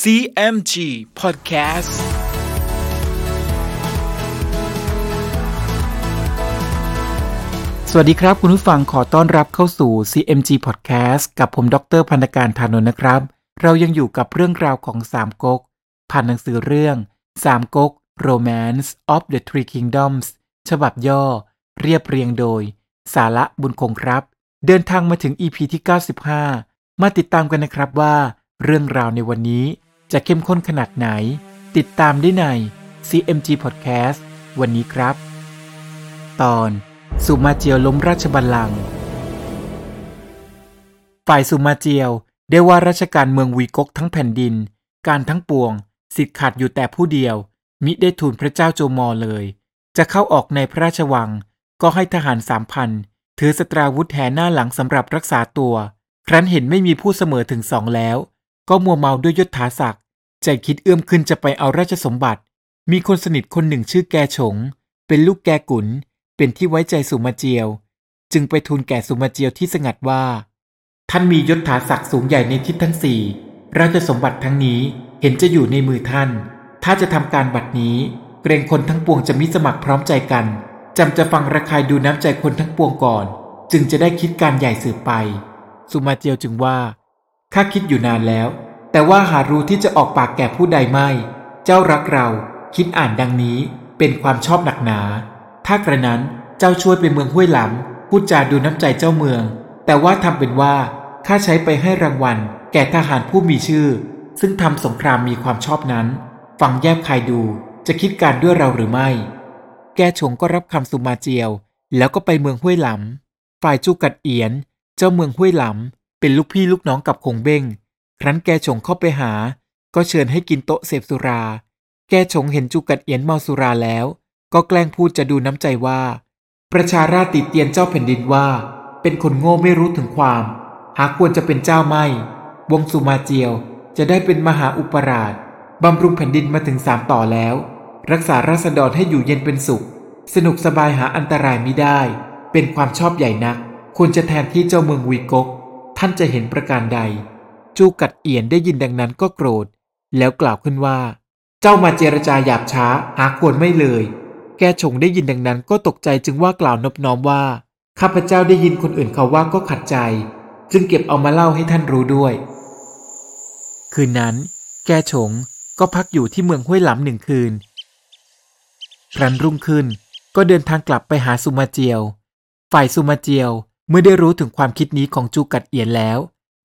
CMG Podcast สวัสดีครับ คุณผู้ฟังขอต้อนรับเข้าสู่ CMG Podcast กับผมดรพันธการธานนท์นะครับ เรายังอยู่กับเรื่องราวของสามก๊กผ่านหนังสือเรื่องสามก๊ก Romance of the Three Kingdoms ฉบับย่อ เรียบเรียงโดย สาระบุญคงครับ เดินทางมาถึง EP ที่ 95 มาติดตามกันนะครับว่า เรื่องราวในวันนี้ จะเข้มข้นขนาดไหน ติดตามได้ใน CMG Podcast วันนี้ครับ ตอนสุมาเจียวล้มราชบัลลังก์ฝ่ายสุมาเจียวได้ว่าราชการเมืองวีกกทั้งแผ่นดิน การทั้งปวง สิทธิ์ขาดอยู่แต่ผู้เดียว มิได้ทูลพระเจ้าโจมอเลย จะเข้าออกในพระราชวัง ก็ให้ทหารสามพันถือสตราวุธแทนหน้าหลังสำหรับรักษาตัว ครั้นเห็นไม่มีผู้เสมอถึงสองแล้ว ก็มัวเมาด้วยยศถาศักดิ์ ใจคิดเอื้อมขึ้นจะไปเอาราชสมบัติ มีคนสนิทคนหนึ่งชื่อแกฉง เป็นลูกแกกุนเป็นที่ไว้ใจสุมาเจียว จึงไปทูลแก่สุมาเจียวที่สงัดว่า ท่านมียศถาศักดิ์สูงใหญ่ในทิศทั้งสี่ราชสมบัติทั้งนี้เห็นจะอยู่ในมือท่าน ถ้าจะทำการบัดนี้ เกรงคนทั้งปวงจะมิสมัครพร้อมใจกันจำจะฟังระคายดูน้ำใจคนทั้งปวงก่อน จึงจะได้คิดการใหญ่สืบไป สุมาเจียวจึงว่าข้าคิดอยู่นานแล้ว แต่ว่าหารู้ที่จะออกปากแก่ผู้ใดไม่ เจ้ารักเรา คิดอ่านดังนี้เป็นความชอบหนักหนา ถ้ากระนั้นเจ้าช่วยไปเมืองห้วยหลำพูดจาดูน้ำใจเจ้าเมือง แต่ว่าทำเป็นว่าข้าใช้ไปให้รางวัล แก่ทหารผู้มีชื่อ ซึ่งทำสงครามมีความชอบนั้น ฟังแยบคายดูจะคิดการด้วยเราหรือไม่ แกชงก็รับคำสุมาเจียว แล้วก็ไปเมืองห้วยหลำฝ่ายจูกัดเอียน เจ้าเมืองห้วยหลำเป็นลูกพี่ลูกน้องกับคงเบ้ง ครั้นแกชงเข้าไปหา ก็เชิญให้กินโต๊ะเสพสุรา แกชงเห็นจูกัดเอียนเมาสุราแล้ว ก็แกล้งพูดจะดูน้ำใจว่า ประชาราติเตียนเจ้าแผ่นดินว่า เป็นคนโง่ไม่รู้ถึงความ หากควรจะเป็นเจ้าไม่ วงสุมาเจียวจะได้เป็นมหาอุปราชบำรุงแผ่นดินมาถึงสามต่อแล้ว รักษาราษฎรให้อยู่เย็นเป็นสุข สนุกสบายหาอันตรายไม่ได้ เป็นความชอบใหญ่นัก ควรจะแทนที่เจ้าเมืองวีกก ท่านจะเห็นประการใด จูกัดเอียนได้ยินดังนั้นก็โกรธ แล้วกล่าวขึ้นว่า เจ้ามาเจรจาหยาบช้าหาควรไม่เลย แกชงได้ยินดังนั้นก็ตกใจจึงว่ากล่าวนบน้อมว่า ข้าพเจ้าได้ยินคนอื่นเขาว่าก็ขัดใจ จึงเก็บเอามาเล่าให้ท่านรู้ด้วย คืนนั้น แกชงก็พักอยู่ที่เมืองห้วยหลำหนึ่งคืนครั้นรุ่งขึ้นก็เดินทางกลับไปหาสุมาเจียว ฝ่ายสุมาเจียวเมื่อได้รู้ถึงความคิดนี้ของจูกัดเอียนแล้ว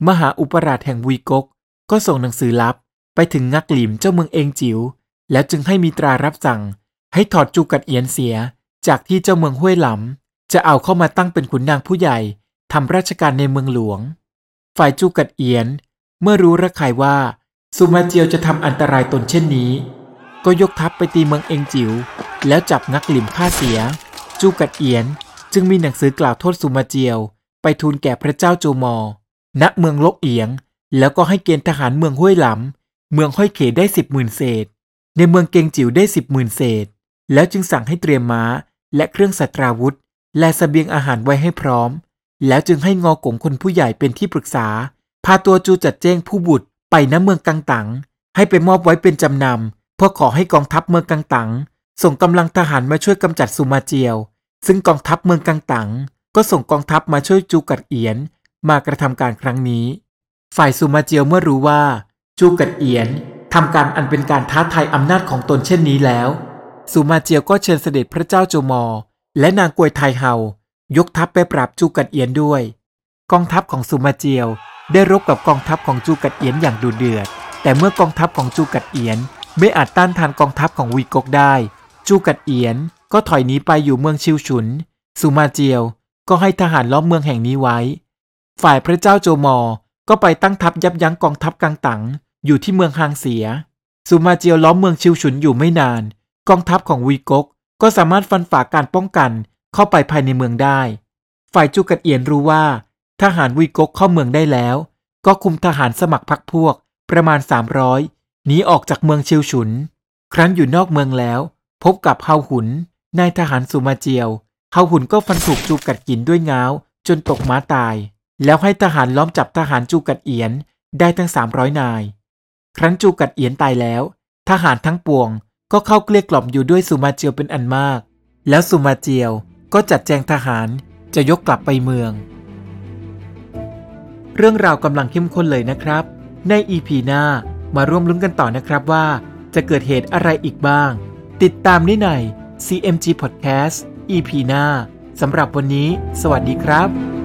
มหาอุปราชแห่งวีกก ก็ส่งหนังสือลับไปถึงงักหลิมเจ้าเมืองเองจิว๋วแล้วจึงให้มีตรารับสั่ง ให้ถอดจูกัดเอียนเสีย จากที่เจ้าเมืองห้วยหลำจะเอาเข้ามาตั้งเป็นขุนนางผู้ใหญ่ทำราชการในเมืองหลวง ฝ่ายจูกัดเอียน เมื่อรู้ระคายว่าสุมาเจียวจะทำอันตรายตนเช่นนี้ ก็ยกทัพไปตีเมืองเองจิว๋วแล้วจับงักหลิมฆ่าเสีย จูกัดเอียนจึงมีหนังสือกล่าวโทษสุมาเจียว ไปทูลแก่พระเจ้าโจมอ ณเมืองลกเอียง แล้วก็ให้เกณฑ์ทหารเมืองห้วยหลำเมืองห้อยเขได้สิบหมื่นเศษ ในเมืองเกงจิ๋วได้สิบหมื่นเศษ แล้วจึงสั่งให้เตรียมม้า และเครื่องสัตราวุธ และสเสบียงอาหารไว้ให้พร้อม แล้วจึงให้งอกงคนผู้ใหญ่เป็นที่ปรึกษา พาตัวจูจัดแจ้งผู้บุตรไปณเมืองกังตังให้ไปมอบไว้เป็นจำนำเพื่อขอให้กองทัพเมืองกังตังส่งกำลังทหารมาช่วยกำจัดสุมาเจียว ซึ่งกองทัพเมืองกังตังก็ส่งกองทัพมาช่วยจูกัดเอียน มากระทำการครั้งนี้ ฝ่ายสุมาเจียวเมื่อรู้ว่า จูกัดเอียนทำการอันเป็นการท้าทายอำนาจของตนเช่นนี้แล้วสุมาเจียวก็เชิญเสด็จพระเจ้าโจมอ และนางกวยไทเฮายกทัพไปปราบจูกัดเอียนด้วย กองทัพของสุมาเจียวได้รบกับกองทัพของจูกัดเอียนอย่างดุเดือด แต่เมื่อกองทัพของจูกัดเอียนไม่อาจต้านทานกองทัพของวีกกได้ จูกัดเอียนก็ถอยหนีไปอยู่เมืองชิวฉุนสุมาเจียวก็ให้ทหารล้อมเมืองแห่งนี้ไว้ ฝ่ายพระเจ้าโจมอ ก็ไปตั้งทัพยับยั้งกองทัพกังตังอยู่ที่เมืองฮางเสียสุมาเจียวล้อมเมืองชิวฉุนอยู่ไม่นาน กองทัพของวีกกก็สามารถฟันฝ่าการป้องกันเข้าไปภายในเมืองได้ ฝ่ายจูกัดเอียนรู้ว่า ทหารวีกกเข้าเมืองได้แล้ว ก็คุมทหารสมัครพรรคพวกประมาณ 300หนีออกจากเมืองชิวฉุน ครั้นอยู่นอกเมืองแล้ว พบกับเฮาหุนนายทหารสุมาเจียวเฮาหุนก็ฟันถูกจูกัดกินด้วยง้าวจนตกม้าตาย แล้วให้ทหารล้อมจับทหารจูกัดเอียนได้ทั้ง300นาย ครั้นจูกัดเอียนตายแล้ว ทหารทั้งปวงก็เข้าเกลี้ยกล่อมอยู่ด้วยสุมาเจียวเป็นอันมาก แล้วสุมาเจียวก็จัดแจงทหารจะยกกลับไปเมือง เรื่องราวกำลังเข้มข้นเลยนะครับ ในอีพีหน้ามาร่วมลุ้นกันต่อนะครับว่า จะเกิดเหตุอะไรอีกบ้าง ติดตามได้ใน CMG Podcast EP หน้าสำหรับวันนี้ สวัสดีครับ